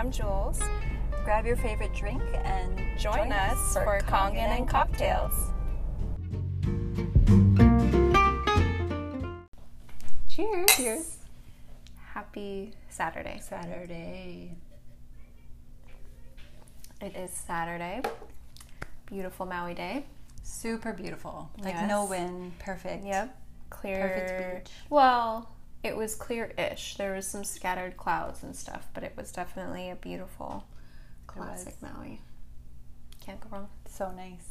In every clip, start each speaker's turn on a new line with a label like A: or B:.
A: I'm Jules.
B: Grab your favorite drink and
A: Join, us for Kangen and Cocktails.
B: Cheers.
A: Cheers. Happy Saturday.
B: Saturday.
A: It is Saturday. Beautiful Maui day.
B: Super beautiful. Like
A: Yes.
B: no wind. Perfect.
A: Yep. Clear.
B: Perfect beach.
A: Well, it was clear-ish. There was some scattered clouds and stuff, but it was definitely a beautiful classic Maui. Can't go wrong.
B: So nice.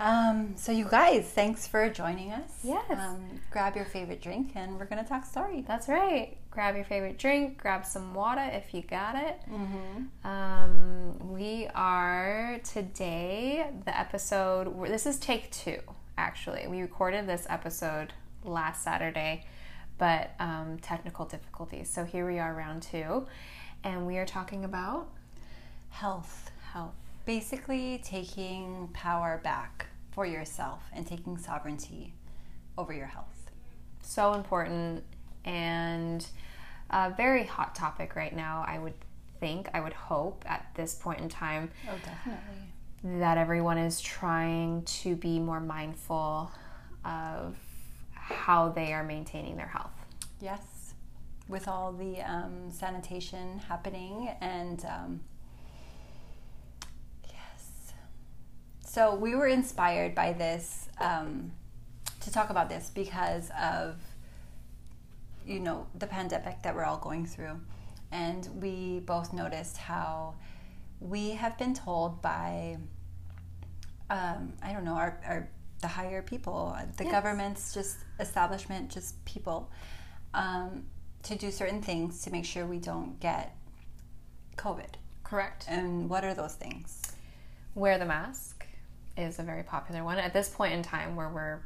B: Um, so you guys, thanks for joining us.
A: Yes.
B: Um, grab your favorite drink and we're gonna talk story.
A: That's right. Grab your favorite drink, grab some water if you got it.
B: Mm-hmm.
A: Um, we are today the episode. This is take two, actually. We recorded this episode last Saturday, but um, technical difficulties. So here we are, round two, and we are talking about
B: Health.
A: health.
B: Basically, taking power back for yourself and taking sovereignty over your health.
A: So important and a very hot topic right now. I would think, I would hope at this point in time
B: Oh, definitely.
A: that everyone is trying to be more mindful of how they are maintaining their health.
B: Yes, with all the um, sanitation happening and um, yes. So we were inspired by this um, to talk about this because of you know the pandemic that we're all going through, and we both noticed how we have been told by um, I don't know our, our the higher people, the
A: Yes.
B: government's just establishment, just people, um, to do certain things to make sure we don't get COVID.
A: Correct.
B: And what are those things?
A: Wear the mask is a very popular one. At this point in time, where we're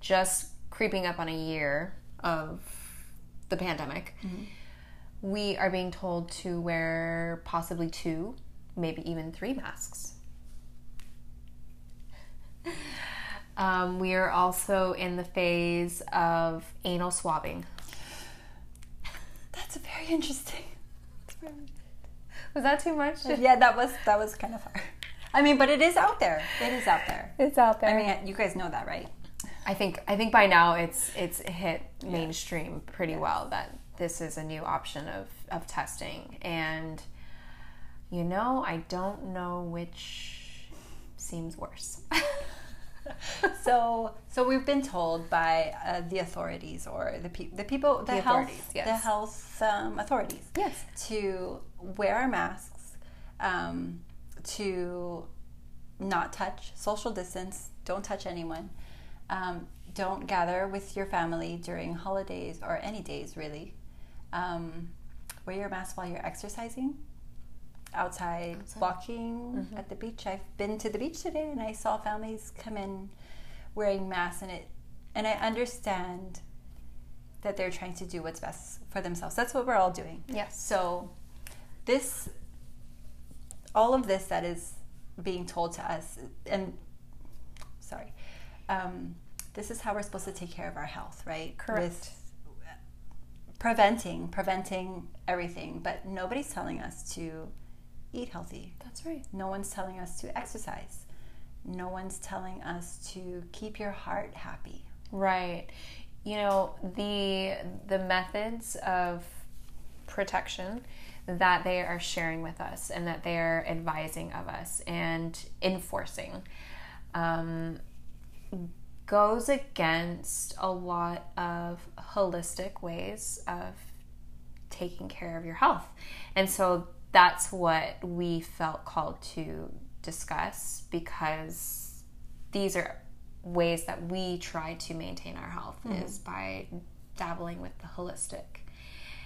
A: just creeping up on a year of the pandemic, we are being told to wear possibly two, maybe even three masks. Um, we are also in the phase of anal swabbing.
B: That's very interesting.
A: Was that too much?
B: yeah, that was that was kind of hard. I mean, but it is out there. It is out there.
A: It's out there.
B: I mean, you guys know that, right?
A: I think I think by now it's it's hit mainstream pretty well that this is a new option of of testing and you know I don't know which seems worse.
B: so so we've been told by uh, the authorities or the pe- the people the,
A: The
B: health
A: authorities, yes.
B: the health um, authorities
A: Yes.
B: to wear our masks um, to not touch social distance don't touch anyone um, don't gather with your family during holidays or any days really um, wear your mask while you're exercising outside, walking at the beach. I've been to the beach today and I saw families come in wearing masks and it and I understand that they're trying to do what's best for themselves. That's what we're all doing.
A: Yes.
B: So this all of this that is being told to us and sorry. Um, this is how we're supposed to take care of our health, right?
A: Correct.
B: With preventing, preventing everything, but nobody's telling us to eat healthy.
A: That's right.
B: No one's telling us to exercise. No one's telling us to keep your heart happy.
A: Right. You know, the the methods of protection that they are sharing with us and that they are advising of us and enforcing um, goes against a lot of holistic ways of taking care of your health. And so that's what we felt called to discuss because these are ways that we try to maintain our health mm-hmm. is by dabbling with the holistic.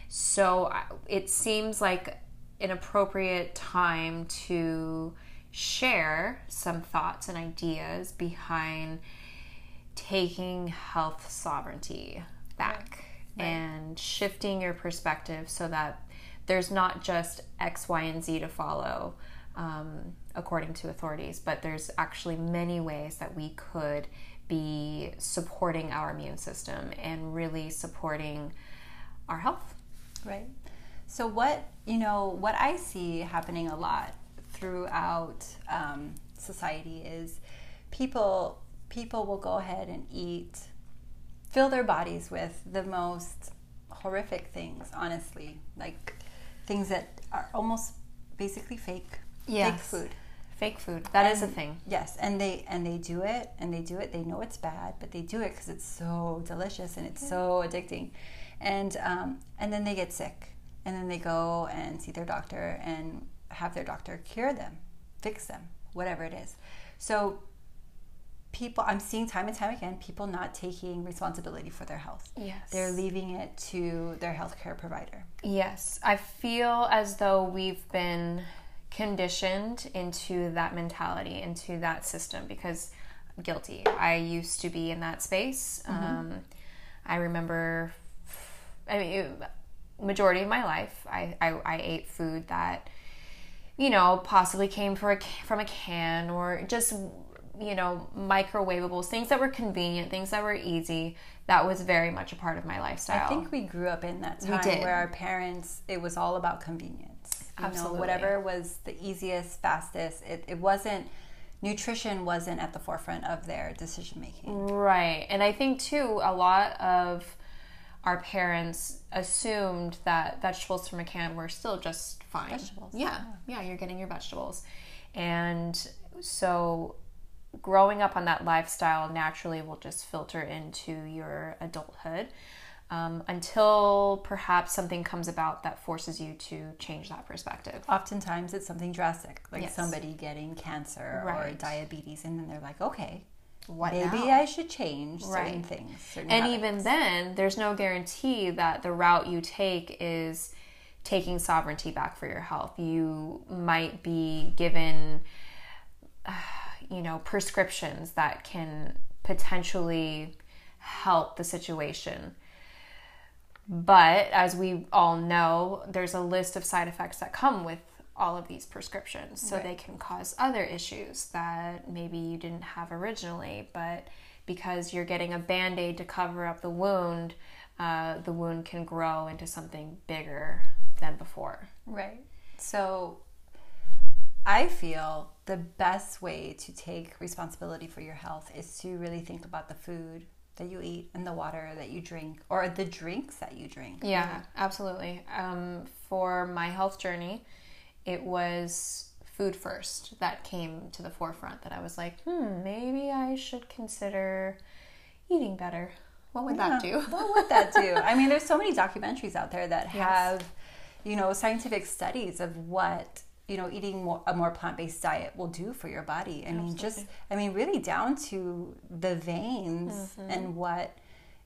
A: So it seems like an appropriate time to share some thoughts and ideas behind taking health sovereignty back and shifting your perspective so that there's not just X, Y, and Z to follow um, according to authorities, but there's actually many ways that we could be supporting our immune system and really supporting our health.
B: Right. So what you know, what I see happening a lot throughout um, society is people people will go ahead and eat, fill their bodies with the most horrific things. Honestly, like things that are almost basically fake, fake food.
A: Fake food. That is a thing.
B: Yes, and they and they do it and they do it. They know it's bad, but they do it because it's so delicious and it's so addicting, and um, and then they get sick, and then they go and see their doctor and have their doctor cure them, fix them, whatever it is. So people, I'm seeing time and time again, people not taking responsibility for their health.
A: Yes.
B: They're leaving it to their healthcare provider.
A: Yes, I feel as though we've been conditioned into that mentality, into that system because I'm guilty. I used to be in that space. Um, I remember, I mean, it- majority of my life, I, I, I ate food that, you know, possibly came for a, from a can or just, you know, microwavables, things that were convenient, things that were easy. That was very much a part of my lifestyle.
B: I think we grew up in that time where our parents, it was all about convenience. You
A: Absolutely.
B: know, whatever was the easiest, fastest. It, it wasn't, nutrition wasn't at the forefront of their decision making.
A: Right. And I think too a lot of our parents assumed that vegetables from a can were still just fine.
B: Vegetables,
A: Yeah. Yeah, you're getting your vegetables. And so growing up on that lifestyle naturally will just filter into your adulthood. Um, until perhaps something comes about that forces you to change that perspective.
B: Oftentimes it's something drastic, like
A: Yes.
B: somebody getting cancer or diabetes, and then they're like, okay,
A: What
B: maybe
A: now?
B: I should change certain
A: Right.
B: things. Certain
A: And
B: habits.
A: even then, there's no guarantee that the route you take is taking sovereignty back for your health. You might be given, uh, you know, prescriptions that can potentially help the situation. But as we all know, there's a list of side effects that come with all of these prescriptions. So
B: Right.
A: they can cause other issues that maybe you didn't have originally, but because you're getting a band aid to cover up the wound, uh, the wound can grow into something bigger than before.
B: Right. So I feel the best way to take responsibility for your health is to really think about the food that you eat and the water that you drink or the drinks that you drink.
A: Yeah, absolutely. Um, for my health journey, it was food first that came to the forefront that I was like, hmm, maybe I should consider eating better. What would that do?
B: what would that do? I mean, there's so many documentaries out there that
A: Yes.
B: have, you know, scientific studies of what you know eating more, a more plant-based diet will do for your body. I mean, just I mean, really down to the veins
A: Mm-hmm.
B: and what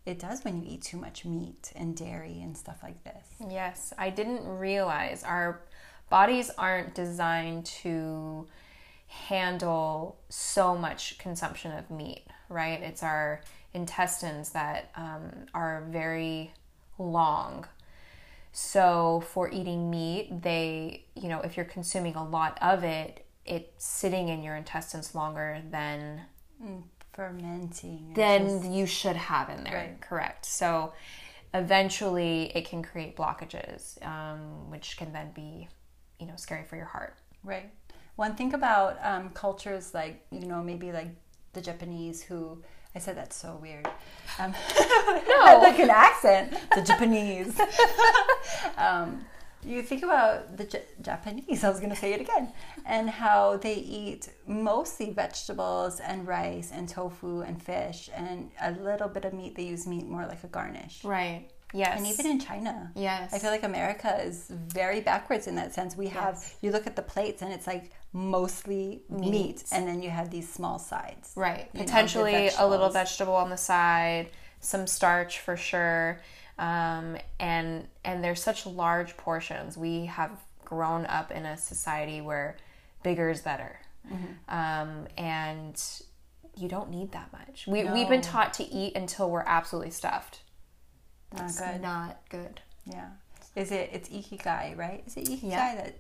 B: it does when you eat too much meat and dairy and stuff like this.
A: Yes, I didn't realize our bodies aren't designed to handle so much consumption of meat, right? It's our intestines that um, are very long. So for eating meat, they, you know, if you're consuming a lot of it, it's sitting in your intestines longer than
B: Fermenting. or
A: than
B: just-
A: you should have in there.
B: Right.
A: Correct. So eventually it can create blockages, um, which can then be, you know, scary for your heart.
B: Right. One think about um, cultures like you know maybe like the Japanese who I said that's so weird. Um, no, like an accent. The Japanese. um, you think about the J- Japanese. I was going to say it again, and how they eat mostly vegetables and rice and tofu and fish and a little bit of meat. They use meat more like a garnish.
A: Right. Yes.
B: And even in China,
A: yes.
B: I feel like America is very backwards in that sense. We have you look at the plates and it's like mostly meat, and then you have these small sides.
A: right.
B: you know,
A: Potentially a little vegetable on the side, some starch for sure. Um, and and there's such large portions. We have grown up in a society where bigger is better.
B: Mm-hmm.
A: Um, and you don't need that much. We, We've been taught to eat until we're absolutely stuffed.
B: Not good.
A: not good.
B: Yeah. Is it? It's ikigai, right? Is it ikigai
A: Yeah.
B: that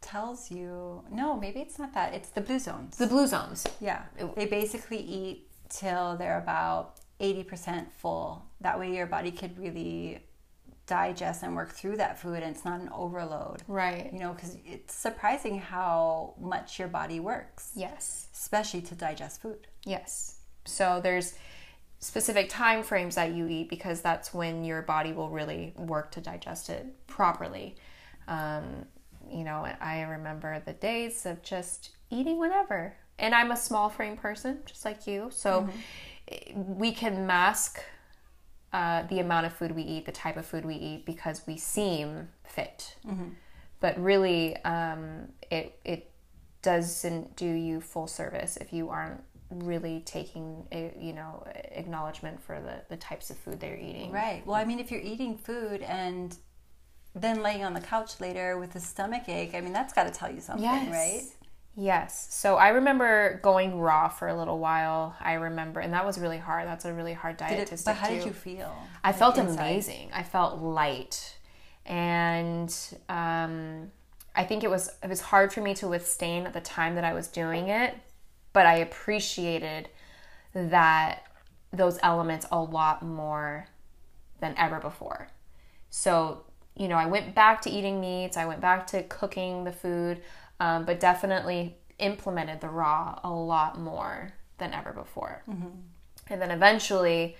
B: tells you? No, maybe it's not that. It's the blue zones.
A: The blue zones.
B: yeah. They basically eat till they're about eighty percent full. That way, your body could really digest and work through that food and it's not an overload.
A: Right.
B: You know, because it's surprising how much your body works,
A: Yes.
B: especially to digest food.
A: Yes. So there's specific time frames that you eat because that's when your body will really work to digest it properly. Um, you know, I remember the days of just eating whatever. And I'm a small frame person, just like you. So we can mask uh, the amount of food we eat, the type of food we eat, because we seem fit. But really, um, it it doesn't do you full service if you aren't really taking a, you know acknowledgement for the the types of food they're eating.
B: Right. Well, I mean, if you're eating food and then laying on the couch later with a stomach ache, I mean, that's got to tell you something,
A: Yes.
B: right?
A: Yes. So I remember going raw for a little while. I remember, and that was really hard. That's a really hard diet
B: Did
A: to
B: it,
A: stick
B: but how
A: to.
B: did you feel?
A: I
B: like,
A: felt
B: inside?
A: amazing. I felt light, and um, I think it was it was hard for me to withstand at the time that I was doing it, but I appreciated that those elements a lot more than ever before. So you know, I went back to eating meats. I went back to cooking the food, um, but definitely implemented the raw a lot more than ever before. And then eventually,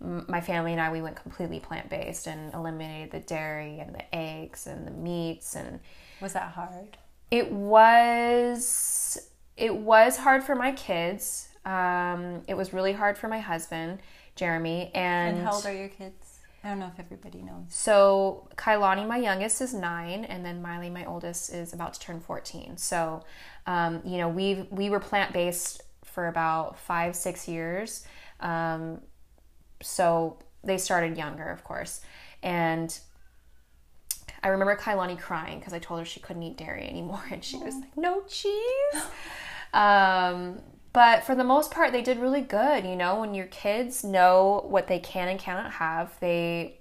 A: my family and I we went completely plant based and eliminated the dairy and the eggs and the meats and
B: Was that hard?
A: it was it was hard for my kids. Um, it was really hard for my husband, Jeremy, and,
B: And how old are your kids? I don't know if everybody knows.
A: so Kailani, my youngest, is nine, and then Miley, my oldest, is about to turn fourteen. So, um, you know, we we were plant based for about five six years. Um, so they started younger, of course, and I remember Kailani crying because I told her she couldn't eat dairy anymore, and she was like, "No cheese." um, but for the most part, they did really good. You know, when your kids know what they can and cannot have, they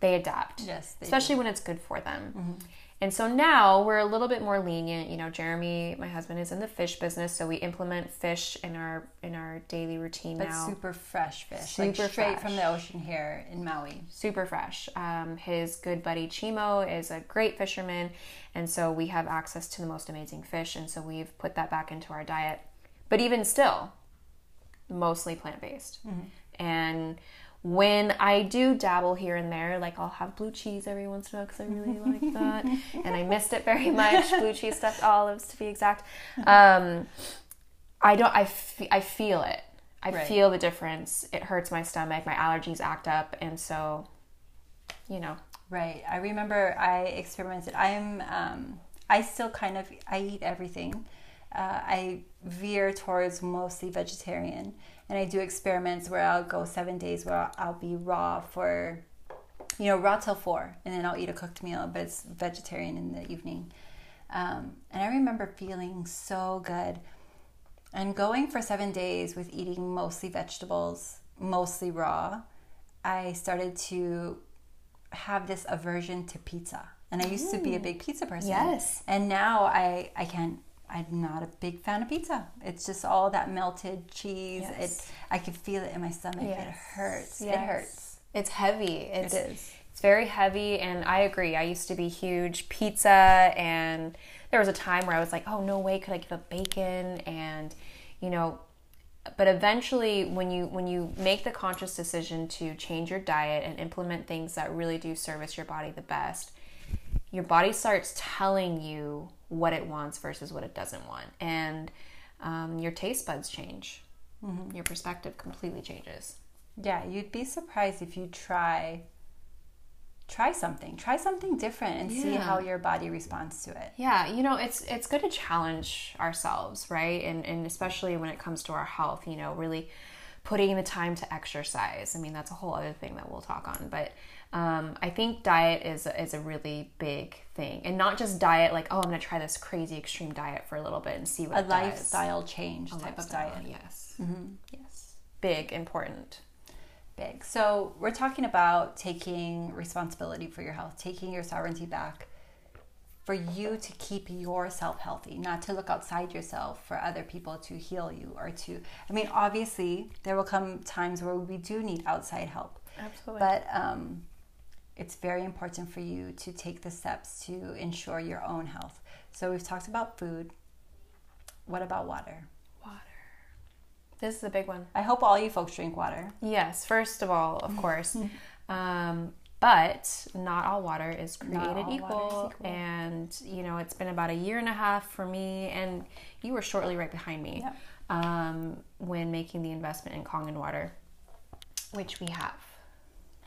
A: they adapt.
B: Yes, they
A: especially when it's good for them. And so now we're a little bit more lenient. You know, Jeremy, my husband, is in the fish business, so we implement fish in our in our daily routine
B: But
A: now.
B: super fresh fish, like
A: Super
B: straight
A: fresh.
B: from the ocean here in Maui.
A: super fresh. Um, his good buddy Chimo is a great fisherman, and so we have access to the most amazing fish, and so we've put that back into our diet. But even still, mostly plant based. And when I do dabble here and there, like I'll have blue cheese every once in a while because I really like that, and I missed it very much. Blue cheese stuffed olives, to be exact. Um, I don't. I, I feel it. I
B: Right.
A: feel the difference. It hurts my stomach. My allergies act up, and so, you know,
B: Right. I remember I experimented. I'm. Um, I still kind of. I eat everything. Uh, I veer towards mostly vegetarian, and I do experiments where I'll go seven days where I'll, I'll be raw for, you know, raw till four, and then I'll eat a cooked meal, but it's vegetarian in the evening. Um, and I remember feeling so good. And going for seven days with eating mostly vegetables, mostly raw, I started to have this aversion to pizza. And I used to be a big pizza person.
A: Yes.
B: And now I, I can't, I'm not a big fan of pizza. It's just all that melted cheese.
A: Yes.
B: It, I could feel it in my stomach. It
A: Yes.
B: hurts. It hurts.
A: It's heavy. It's,
B: It is.
A: It's very heavy, and I agree. I used to be huge pizza, and there was a time where I was like, "Oh no way, could I give up bacon?" And you know, but eventually, when you when you make the conscious decision to change your diet and implement things that really do service your body the best, your body starts telling you what it wants versus what it doesn't want, and um, your taste buds change. Your perspective completely changes.
B: Yeah, you'd be surprised if you try try something. Try something different and see how your body responds to it.
A: Yeah, you know, it's it's good to challenge ourselves, right? And and especially when it comes to our health, you know, really putting the time to exercise. I mean, that's a whole other thing that we'll talk on, but um, I think diet is is a really big thing, and not just diet like oh I'm gonna try this crazy extreme diet for a little bit and see what
B: A
A: it does.
B: lifestyle change
A: A
B: type
A: lifestyle,
B: of diet.
A: Yes, yes, big important.
B: Big. So we're talking about taking responsibility for your health, taking your sovereignty back for you to keep yourself healthy, not to look outside yourself for other people to heal you or to I mean obviously there will come times where we do need outside help.
A: Absolutely.
B: But um, it's very important for you to take the steps to ensure your own health. So we've talked about food. What about water?
A: Water. This is a big one.
B: I hope all you folks drink water.
A: Yes, first of all, of course. um, but not all water is created
B: water is
A: equal.
B: equal.
A: And, you know, it's been about a year and a half for me, and you were shortly right behind me
B: Yep.
A: um, when making the investment in Kangen water, which we have.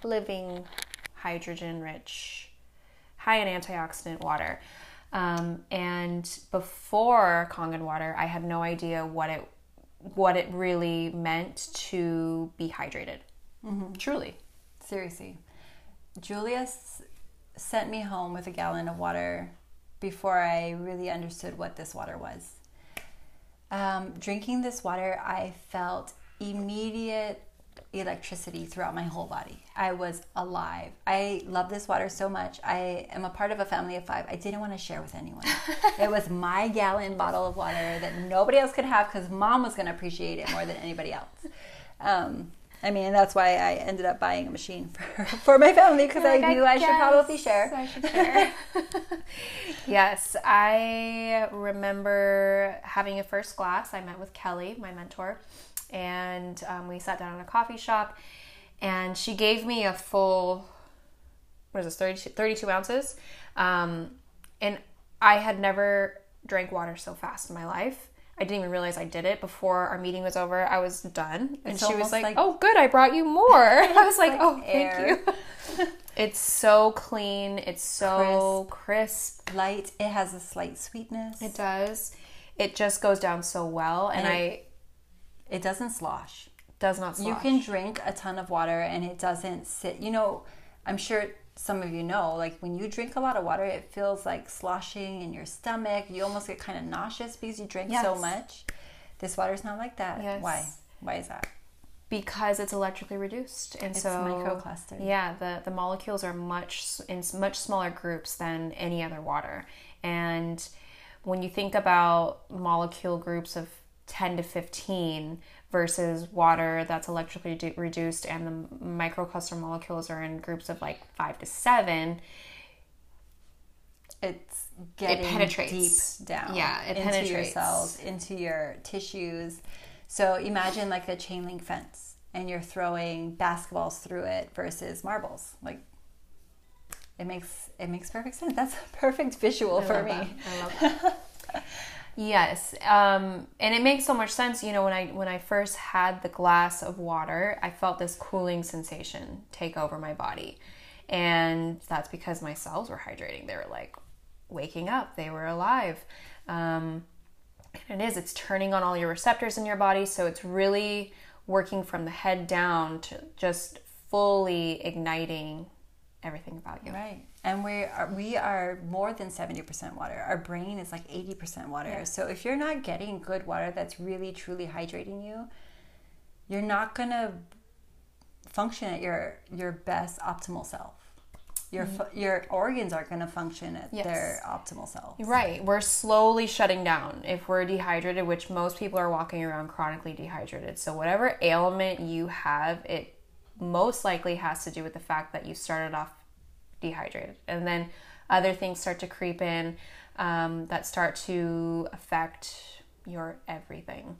A: Living, hydrogen rich, high in antioxidant water. Um, and before Kangen water, I had no idea what it what it really meant to be hydrated. Truly.
B: Seriously. Julia s- sent me home with a gallon of water before I really understood what this water was. Um, drinking this water, I felt immediate electricity throughout my whole body. I was alive. I love this water so much. I am a part of a family of five. I didn't want to share with anyone. it was my gallon bottle of water that nobody else could have because mom was going to appreciate it more than anybody else. Um, I mean, that's why I ended up buying a machine for, for my family because I knew I, should probably share.
A: I should share. yes, I remember having a first glass. I met with Kelly, my mentor, and um, we sat down in a coffee shop, and she gave me a full, what is this, 32, 32 ounces? Um, and I had never drank water so fast in my life. I didn't even realize I did it before our meeting was over. I was done. And
B: It's
A: she was like,
B: like-
A: Oh, good. I brought you more. I was like,
B: like
A: Oh,
B: air.
A: thank you. It's so clean. It's so crisp.
B: Light, it has a slight sweetness.
A: It does. It just goes down so well, and,
B: And
A: I
B: it- doesn't slosh.
A: does not slosh.
B: You can drink a ton of water and it doesn't sit. You know, I'm sure some of you know, like when you drink a lot of water, it feels like sloshing in your stomach. You almost get kind of nauseous because you drink so much. This water is not like that.
A: Yes.
B: Why? Why is that?
A: because it's electrically reduced, and
B: It's
A: so
B: microclustered.
A: Yeah, the the molecules are much in much smaller groups than any other water, and when you think about molecule groups of ten to fifteen versus water that's electrically du- reduced and the microcluster molecules are in groups of like five to seven
B: It's getting
A: penetrates.
B: deep down
A: Yeah, it
B: into your cells, into your tissues. So imagine like a chain link fence and you're throwing basketballs through it versus marbles. Like it makes it makes perfect sense. That's a perfect visual for
A: love
B: me.
A: yes, um, and it makes so much sense. You know, when I when I first had the glass of water, I felt this cooling sensation take over my body, and that's because my cells were hydrating. They were like waking up. They were alive. Um, and it is. It's turning on all your receptors in your body, so it's really working from the head down to just fully igniting everything about you.
B: Right. And we are we are more than 70% water. Our brain is like 80% water. So if you're not getting good water that's really truly hydrating you, you're not going to function at your your best optimal self. Your mm-hmm. fu- your organs aren't going to function at
A: Yes.
B: their optimal self.
A: Right. We're slowly shutting down if we're dehydrated, which most people are walking around chronically dehydrated. So, whatever ailment you have, it most likely has to do with the fact that you started off dehydrated. And then other things start to creep in um, that start to affect your everything.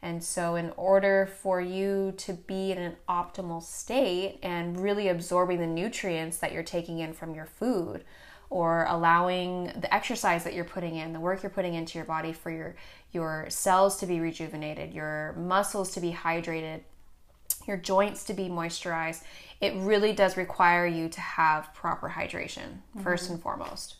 A: And so, in order for you to be in an optimal state and really absorbing the nutrients that you're taking in from your food, or allowing the exercise that you're putting in, the work you're putting into your body for your your cells to be rejuvenated, your muscles to be hydrated, your joints to be moisturized, it really does require you to have proper hydration 1st and foremost.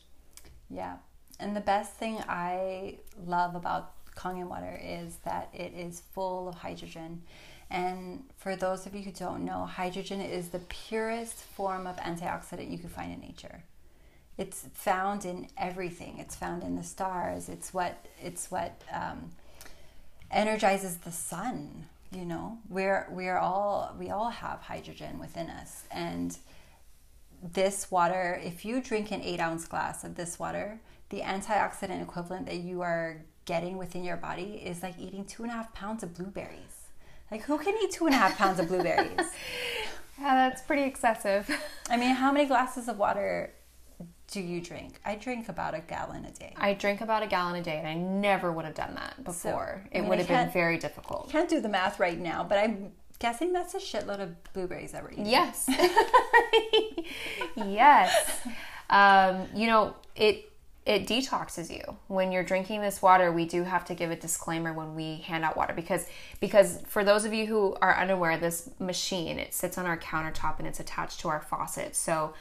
B: Yeah. And the best thing I love about Kangen water is that it is full of hydrogen. And for those of you who don't know, hydrogen is the purest form of antioxidant you can find in nature. It's found in everything. It's found in the stars. It's what it's what um, energizes the sun. You know, we're we're all we all have hydrogen within us, and this water, if you drink an eight ounce glass of this water, the antioxidant equivalent that you are getting within your body is like eating two and a half pounds of blueberries. Like, who can eat two and a half pounds of blueberries?
A: Yeah, that's pretty excessive.
B: I mean, how many glasses of water do you drink? I drink about a gallon a day.
A: I drink about a gallon a day, and I never would have done that before.
B: I
A: it
B: mean,
A: would have been very difficult.
B: Can't do the math right now, but I'm guessing that's a shitload of blueberries that we're eating.
A: Yes. yes. Um, you know, it it detoxes you. When you're drinking this water, we do have to give a disclaimer when we hand out water because because for those of you who are unaware, this machine, it sits on our countertop and it's attached to our faucet. So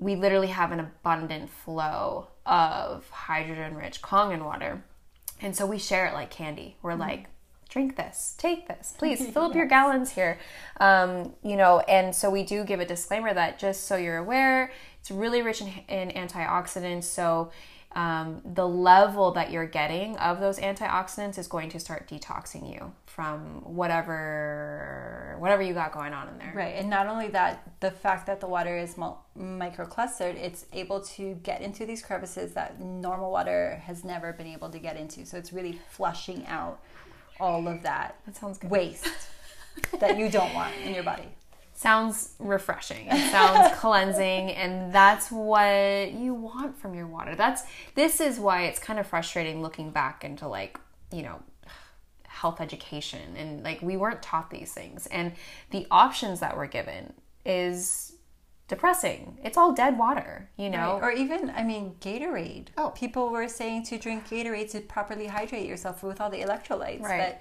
A: we literally have an abundant flow of hydrogen rich Kangen water. And so we share it like candy. We're like, drink this, take this, please fill up your gallons here. Um, you know, and so we do give a disclaimer that just so you're aware, it's really rich in, in antioxidants. So um, the level that you're getting of those antioxidants is going to start detoxing you from whatever whatever you got going on in there.
B: Right, and not only that, the fact that the water is microclustered, it's able to get into these crevices that normal water has never been able to get into. So it's really flushing out all of that
A: That sounds good.
B: waste that you don't want in your body.
A: Sounds refreshing it sounds cleansing and that's what you want from your water that's this is why it's kind of frustrating looking back into like you know health education and like we weren't taught these things and the options that we're given is depressing it's all dead water you know
B: Or even, I mean, Gatorade.
A: Oh.
B: People were saying to drink Gatorade to properly hydrate yourself with all the electrolytes.
A: Right.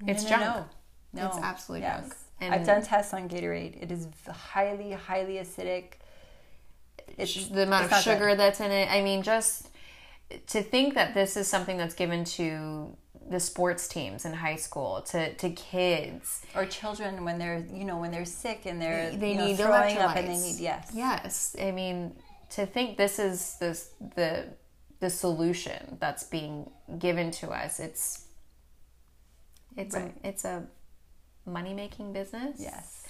B: But
A: It's
B: no,
A: junk.
B: No, no.
A: It's absolutely
B: Yes.
A: junk. And-
B: I've done tests on Gatorade. It is highly, highly acidic. It's
A: the amount
B: it's
A: of
B: good.
A: sugar that's in it. I mean, just to think that this is something that's given to the sports teams in high school, to, to kids.
B: or children when they're you know when they're sick and they're
A: They
B: know,
A: need
B: throwing
A: electrolytes.
B: up and they need yes
A: Yes. I mean, to think this is this the the solution that's being given to us, it's it's
B: Right.
A: a it's a money making business.
B: yes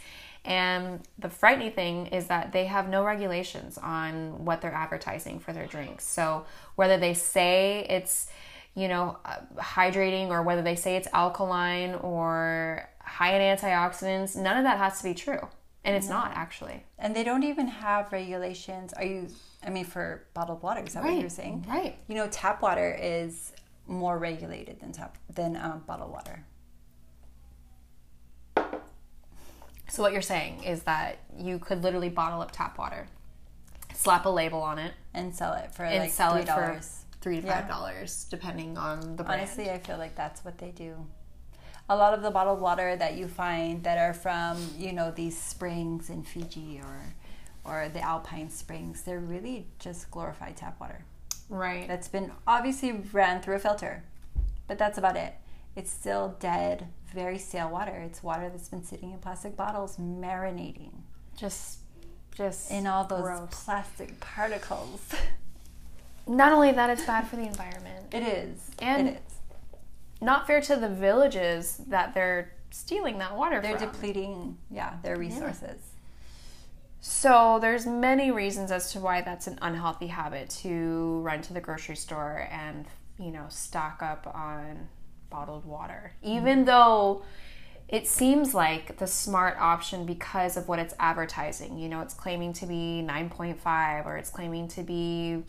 A: And the frightening thing is that they have no regulations on what they're advertising for their drinks. So whether they say it's, you know, uh, hydrating or whether they say it's alkaline or high in antioxidants, none of that has to be true. And it's not actually.
B: and they don't even have regulations are you i mean for bottled water is that what you're saying
A: Right.
B: you know tap water is more regulated than tap than um, bottled water
A: So what you're saying is that you could literally bottle up tap water, slap a label on it,
B: and sell it for
A: and
B: like
A: sell
B: three
A: it for three to five dollars, depending on the brand.
B: honestly i feel like that's what they do a lot of the bottled water that you find that are from you know these springs in fiji or or the alpine springs they're really just glorified tap water
A: right.
B: that's been obviously ran through a filter, but that's about it. It's still dead, very stale water. It's water that's been sitting in plastic bottles, marinating
A: Just, just
B: in all those
A: gross.
B: plastic particles.
A: Not only that, it's bad for the environment.
B: It is.
A: And-
B: it is.
A: Not fair to the villages that they're stealing that water
B: They're
A: from.
B: depleting, yeah, their resources.
A: So there's many reasons as to why that's an unhealthy habit to run to the grocery store and you know stock up on bottled water, even though it seems like the smart option because of what it's advertising. You know, it's claiming to be 9.5 or it's claiming to be,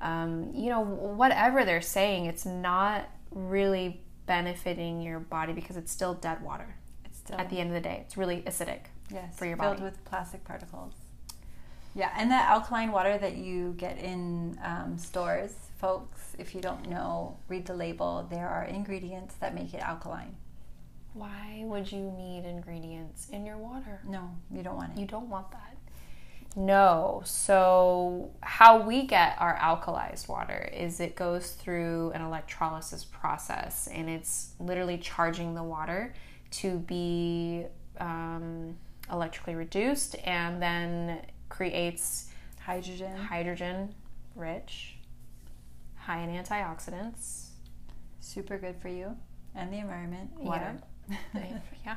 A: um, you know, whatever they're saying. It's not really benefiting your body because it's still dead water.
B: It's still
A: At the end of the day, it's really acidic.
B: yes,
A: for your body.
B: filled with plastic particles. Yeah, and that alkaline water that you get in um, stores, folks, if you don't know, read the label. There are ingredients that make it alkaline.
A: Why would you need ingredients in your water?
B: No, you don't want it.
A: You don't want that. No. So, how we get our alkalized water is it goes through an electrolysis process and it's literally charging the water to be um, electrically reduced and then creates
B: Hydrogen.
A: hydrogen rich, high in antioxidants.
B: super good for you and the environment. Water.
A: yeah.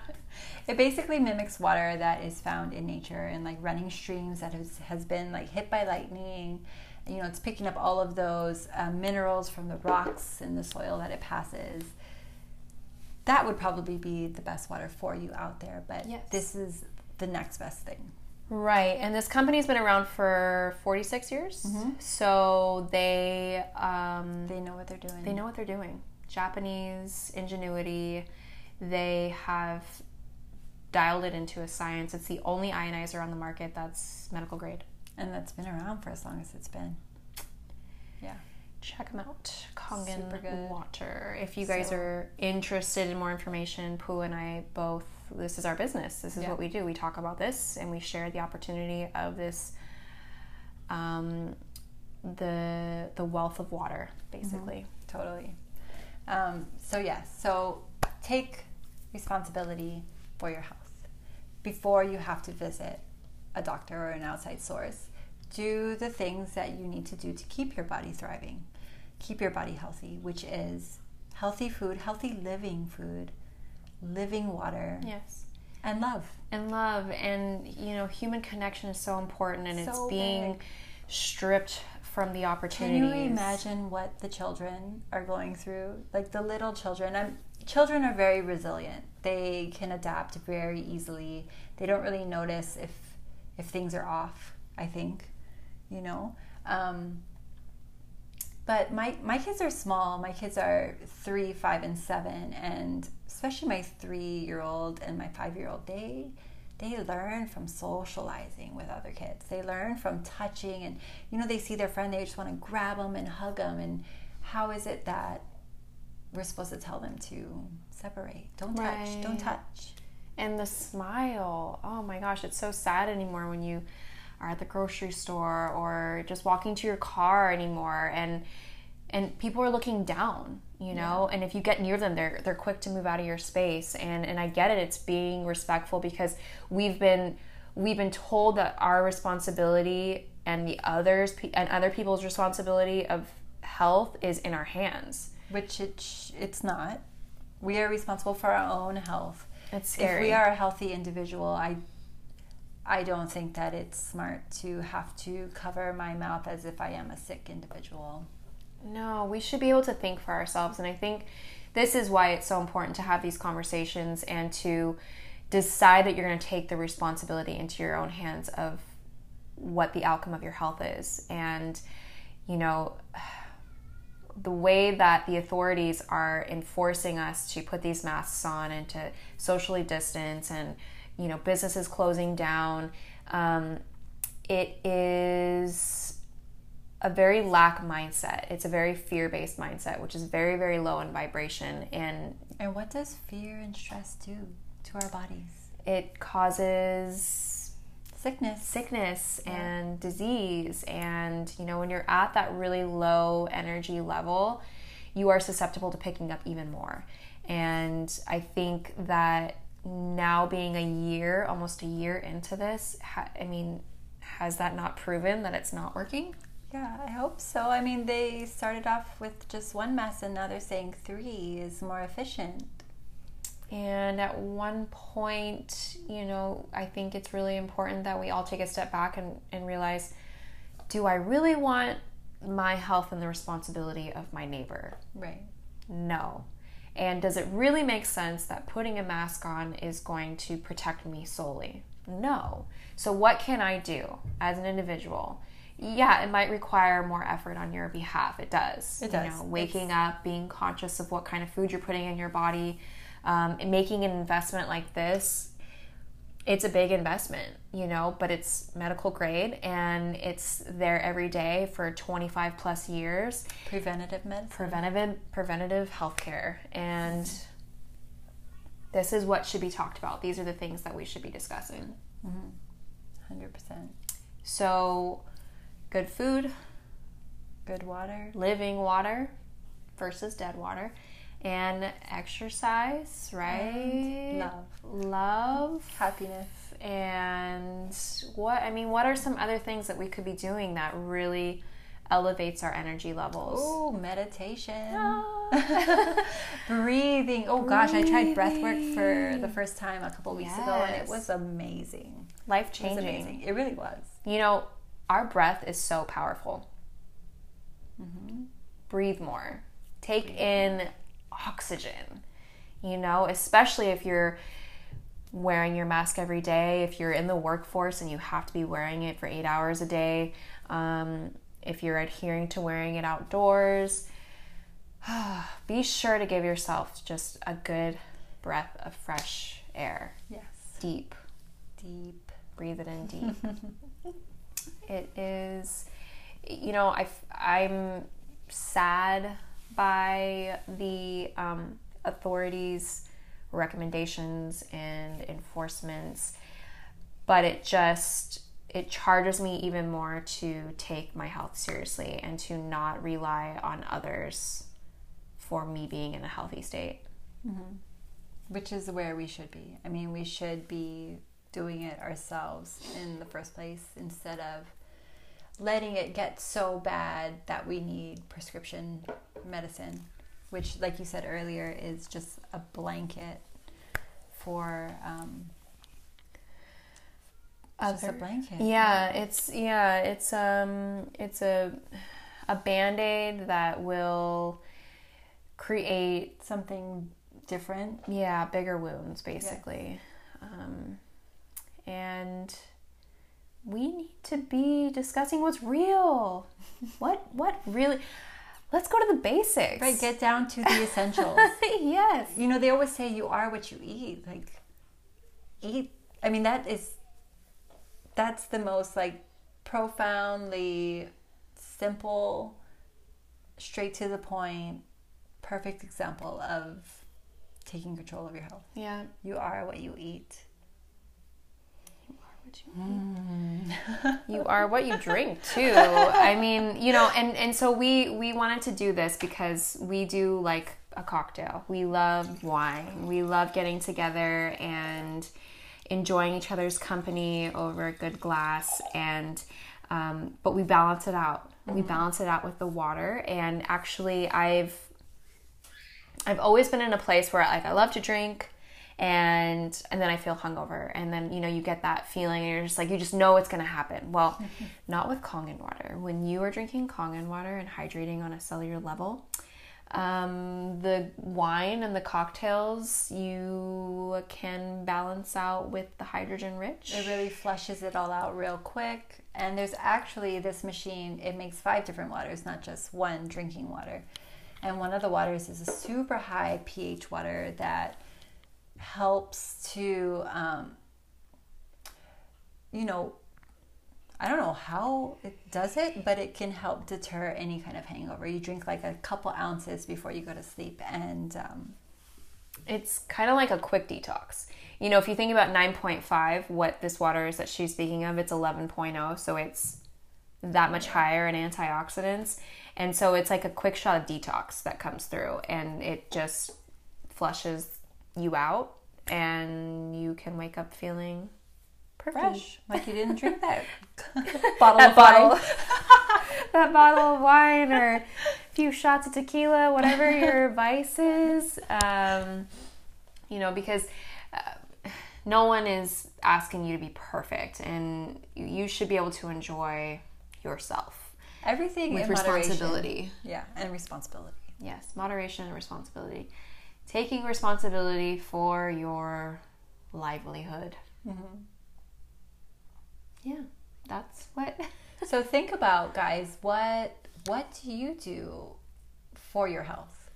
B: It basically mimics water that is found in nature and like running streams that has, has been like hit by lightning. You know, it's picking up all of those uh, minerals from the rocks and the soil that it passes. That would probably be the best water for you out there. But
A: Yes.
B: this is the next best thing.
A: Right, and this company's been around for 46 years, so they um,
B: They know what they're doing.
A: they know what they're doing. Japanese ingenuity. They have dialed it into a science. It's the only ionizer on the market that's medical grade.
B: and that's been around for as long as it's been. Yeah.
A: Check them out,
B: good.
A: Water. If you guys
B: So-
A: are interested in more information, Pooh and I both. This is our business. This is
B: Yeah.
A: what we do. We talk about this, and we share the opportunity of this. Um, the the wealth of water, basically.
B: Totally. Um, so yes, so take responsibility for your health before you have to visit a doctor or an outside source. Do the things that you need to do to keep your body thriving, keep your body healthy, which is healthy food, healthy living food, living water,
A: Yes.
B: and love.
A: and love and you know human connection is so important and it's being
B: big.
A: stripped from the
B: opportunity.
A: Can
B: you imagine what the children are going through? Like the little children. I'm, children are very resilient. They can adapt very easily. They don't really notice if if things are off. I think, you know. Um, but my my kids are small. My kids are three, five, and seven, and especially my three year old and my five year old. They they learn from socializing with other kids. They learn from touching, and you know they see their friend. They just want to grab them and hug them. And how is it that we're supposed to tell them to separate? Don't touch. Don't touch.
A: and the smile oh my gosh it's so sad anymore when you are at the grocery store or just walking to your car anymore. And and people are looking down you know? And if you get near them they're they're quick to move out of your space. And and I get it. It's being respectful because we've been we've been told that our responsibility and the others and other people's responsibility of health is in our hands.
B: Which it sh- it's not. We are responsible for our own health.
A: it's scary If
B: we are a healthy individual, I I don't think that it's smart to have to cover my mouth as if I am a sick individual.
A: No, we should be able to think for ourselves. And I think this is why it's so important to have these conversations and to decide that you're going to take the responsibility into your own hands of what the outcome of your health is. And, you know, the way that the authorities are enforcing us to put these masks on and to socially distance and, you know, businesses closing down, um, it is a very lack mindset. It's a very fear based mindset, which is very, very low in vibration. And
B: And what does fear and stress do to our bodies?
A: it causes
B: Sickness.
A: sickness and disease. And, you know, when you're at that really low energy level, you are susceptible to picking up even more. And I think that now being a year, almost a year into this, ha- I mean, has that not proven that it's not working?
B: Yeah, I hope so. I mean, they started off with just one mask, and now they're saying three is more efficient.
A: And at one point, you know, I think it's really important that we all take a step back and, and realize do I really want my health and the responsibility of my neighbor?
B: Right.
A: No. And does it really make sense that putting a mask on is going to protect me solely? No. So, what can I do as an individual? Yeah, it might require more effort on your behalf. It does.
B: It
A: You
B: does.
A: know, waking up, being conscious of what kind of food you're putting in your body, um, and making an investment like this. It's a big investment, you know, but it's medical grade and it's there every day for 25 plus years
B: Preventative medicine.
A: preventative preventative healthcare and this is what should be talked about these are the things that we should be discussing mm-hmm.
B: 100%.
A: so good food
B: Good water.
A: living water versus dead water and exercise right
B: Love.
A: love
B: Happiness.
A: and what i mean what are some other things that we could be doing that really elevates our energy levels
B: Oh, meditation.
A: Ah.
B: Breathing. Oh gosh, I tried breath work for the first time a couple weeks ago and it was amazing.
A: life
B: It
A: changing
B: amazing. It really was.
A: You know, our breath is so powerful.
B: Mm-hmm.
A: Breathe more. Take in oxygen. You know, especially if you're wearing your mask every day. If you're in the workforce and you have to be wearing it for eight hours a day, um, if you're adhering to wearing it outdoors, be sure to give yourself just a good breath of fresh air.
B: Yes.
A: Deep.
B: Deep.
A: Breathe it in deep. it is, you know, I, I'm sad by the um, authorities' recommendations and enforcements, but it just it charges me even more to take my health seriously and to not rely on others for me being in a healthy state.
B: Mm-hmm. Which is where we should be. I mean, we should be doing it ourselves in the first place instead of letting it get so bad that we need prescription medicine, which, like you said earlier, is just a blanket for. Um, just a blanket.
A: Yeah, it's yeah, it's um, it's a a band aid that will create
B: something different.
A: Yeah, bigger wounds, basically. Yes. Um, and we need to be discussing what's real. what what really let's go to the basics.
B: Right, get down to the essentials.
A: yes.
B: You know, they always say you are what you eat. Like eat I mean that is that's the most like profoundly simple straight to the point perfect example of taking control of your health.
A: Yeah.
B: You are what you eat
A: you mm. you are what you drink too. I mean, you know, and and so we we wanted to do this because we do like a cocktail. We love wine. We love getting together and enjoying each other's company over a good glass and um, but we balance it out. Mm-hmm. We balance it out with the water and actually I've I've always been in a place where like I love to drink and and then I feel hungover and then you know you get that feeling and you're just like you just know it's going to happen. Well, not with Kangen water. When you are drinking Kangen water and hydrating on a cellular level, um, the wine and the cocktails you can balance out with the hydrogen rich.
B: It really flushes it all out real quick. And there's actually this machine, it makes five different waters, not just one drinking water. And one of the waters is a super high pH water that helps to, um, you know, I don't know how it does it, but it can help deter any kind of hangover. You drink like a couple ounces before you go to sleep, and um,
A: it's kind of like a quick detox. You know, if you think about 9.5, what this water is that she's speaking of, it's 11.0, so it's that much higher in antioxidants. And so it's like a quick shot of detox that comes through, and it just flushes you out and you can wake up feeling
B: perfect. Fresh, like you didn't drink that bottle
A: that
B: of bottle.
A: wine. that bottle of wine or a few shots of tequila, whatever your vice is. Um, you know, because uh, no one is asking you to be perfect, and you should be able to enjoy yourself.
B: Everything
A: with responsibility.
B: Moderation. Yeah, and responsibility.
A: Yes, moderation and responsibility taking responsibility for your livelihood. Mm-hmm. Yeah, that's what.
B: so think about, guys, what what do you do for your health?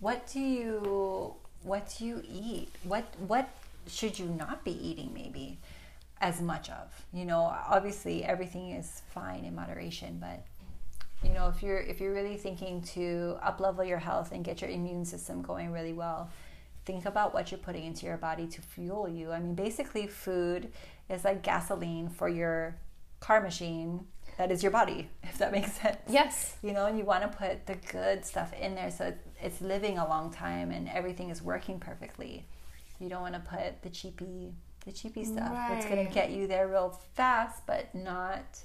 B: What do you what do you eat? What what should you not be eating? Maybe as much of you know obviously everything is fine in moderation but you know if you're if you're really thinking to up level your health and get your immune system going really well think about what you're putting into your body to fuel you. I mean basically food is like gasoline for your car machine that is your body if that makes sense.
A: Yes.
B: You know and you want to put the good stuff in there so it's living a long time and everything is working perfectly. You don't want to put the cheapy the cheapy stuff right. that's going to get you there real fast but not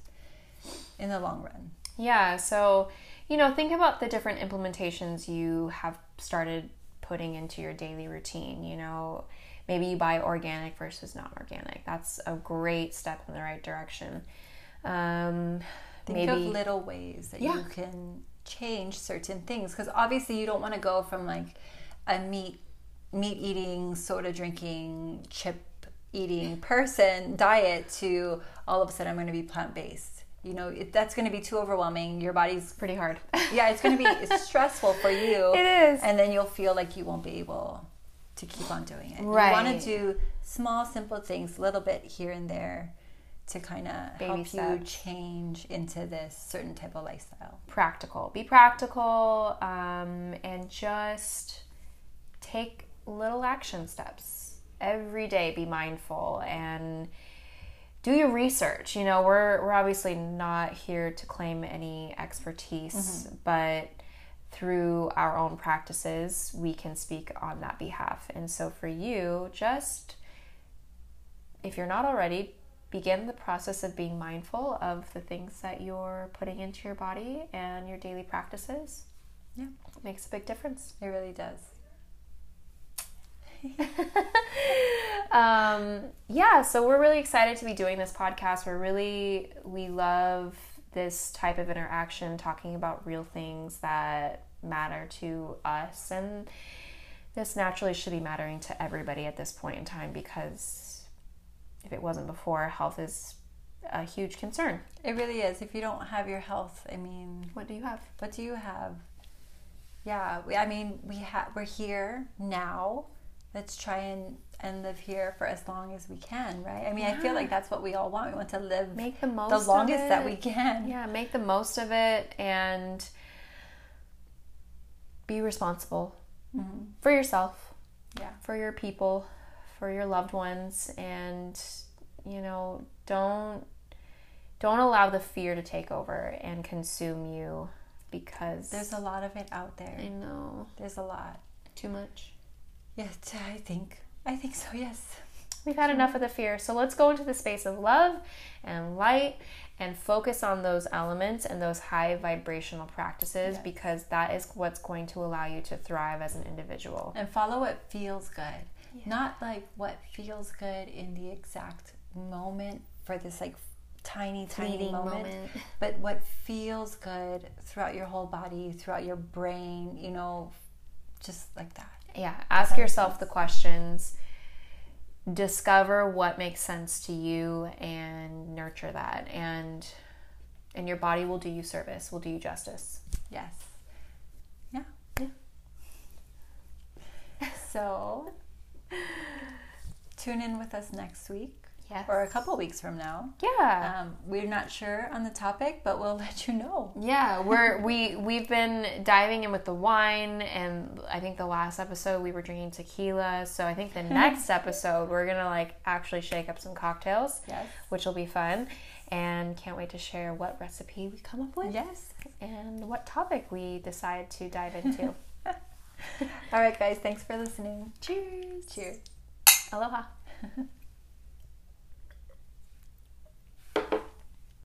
B: in the long run
A: yeah, so, you know, think about the different implementations you have started putting into your daily routine. You know, maybe you buy organic versus non organic. That's a great step in the right direction. Um,
B: think maybe, of little ways that yeah. you can change certain things because obviously you don't want to go from like a meat meat eating soda drinking chip eating person diet to all of a sudden I'm going to be plant based. You know, it, that's going to be too overwhelming. Your body's
A: Pretty hard.
B: yeah, it's going to be stressful for you.
A: It is.
B: and then you'll feel like you won't be able to keep on doing it.
A: right.
B: You want to do small, simple things, a little bit here and there, to kind of help you change into this certain type of lifestyle.
A: practical. Be practical um, and just take little action steps every day. Be mindful and do your research. You know, we're we're obviously not here to claim any expertise, mm-hmm. but through our own practices, we can speak on that behalf. And so for you, just if you're not already, begin the process of being mindful of the things that you're putting into your body and your daily practices.
B: Yeah.
A: It makes a big difference.
B: It really does.
A: um, yeah, so we're really excited to be doing this podcast. We're really, we love this type of interaction, talking about real things that matter to us. And this naturally should be mattering to everybody at this point in time because if it wasn't before, health is a huge concern.
B: It really is. If you don't have your health, I mean,
A: What do you have?
B: what do you have? Yeah, we, I mean, we have we're here now. Let's try and and live here for as long as we can, right? I mean, I feel like that's what we all want. We want to live
A: Make the most
B: the longest that we can.
A: Yeah, make the most of it and be responsible
B: Mhm.
A: for yourself,
B: Yeah.
A: for your people, for your loved ones and you know, don't don't allow the fear to take over and consume you because
B: There's a lot of it out there.
A: I know
B: There's a lot.
A: too much.
B: Yes, I think. I think so. Yes.
A: We've had enough of the fear. So let's go into the space of love and light and focus on those elements and those high vibrational practices
B: Yes.
A: because that is what's going to allow you to thrive as an individual.
B: And follow what feels good. Not like what feels good in the exact moment for this like tiny, tiny moment,
A: moment.
B: but what feels good throughout your whole body, throughout your brain, you know, just like that.
A: Yeah, ask yourself the questions. Discover what makes sense to you and nurture that and and your body will do you service, will do you justice.
B: Yes. Yeah.
A: Yeah.
B: So tune in with us next week
A: Yes.
B: or a couple weeks from now.
A: Yeah.
B: Um, we're not sure on the topic, but we'll let you know.
A: Yeah, we're we we've been diving in with the wine, and I think the last episode we were drinking tequila. So I think the next episode we're gonna like actually shake up some cocktails,
B: Yes.
A: which will be fun, and can't wait to share what recipe we come up with
B: Yes.
A: and what topic we decide to dive into.
B: All right, guys. Thanks for listening.
A: Cheers.
B: Cheers.
A: Aloha.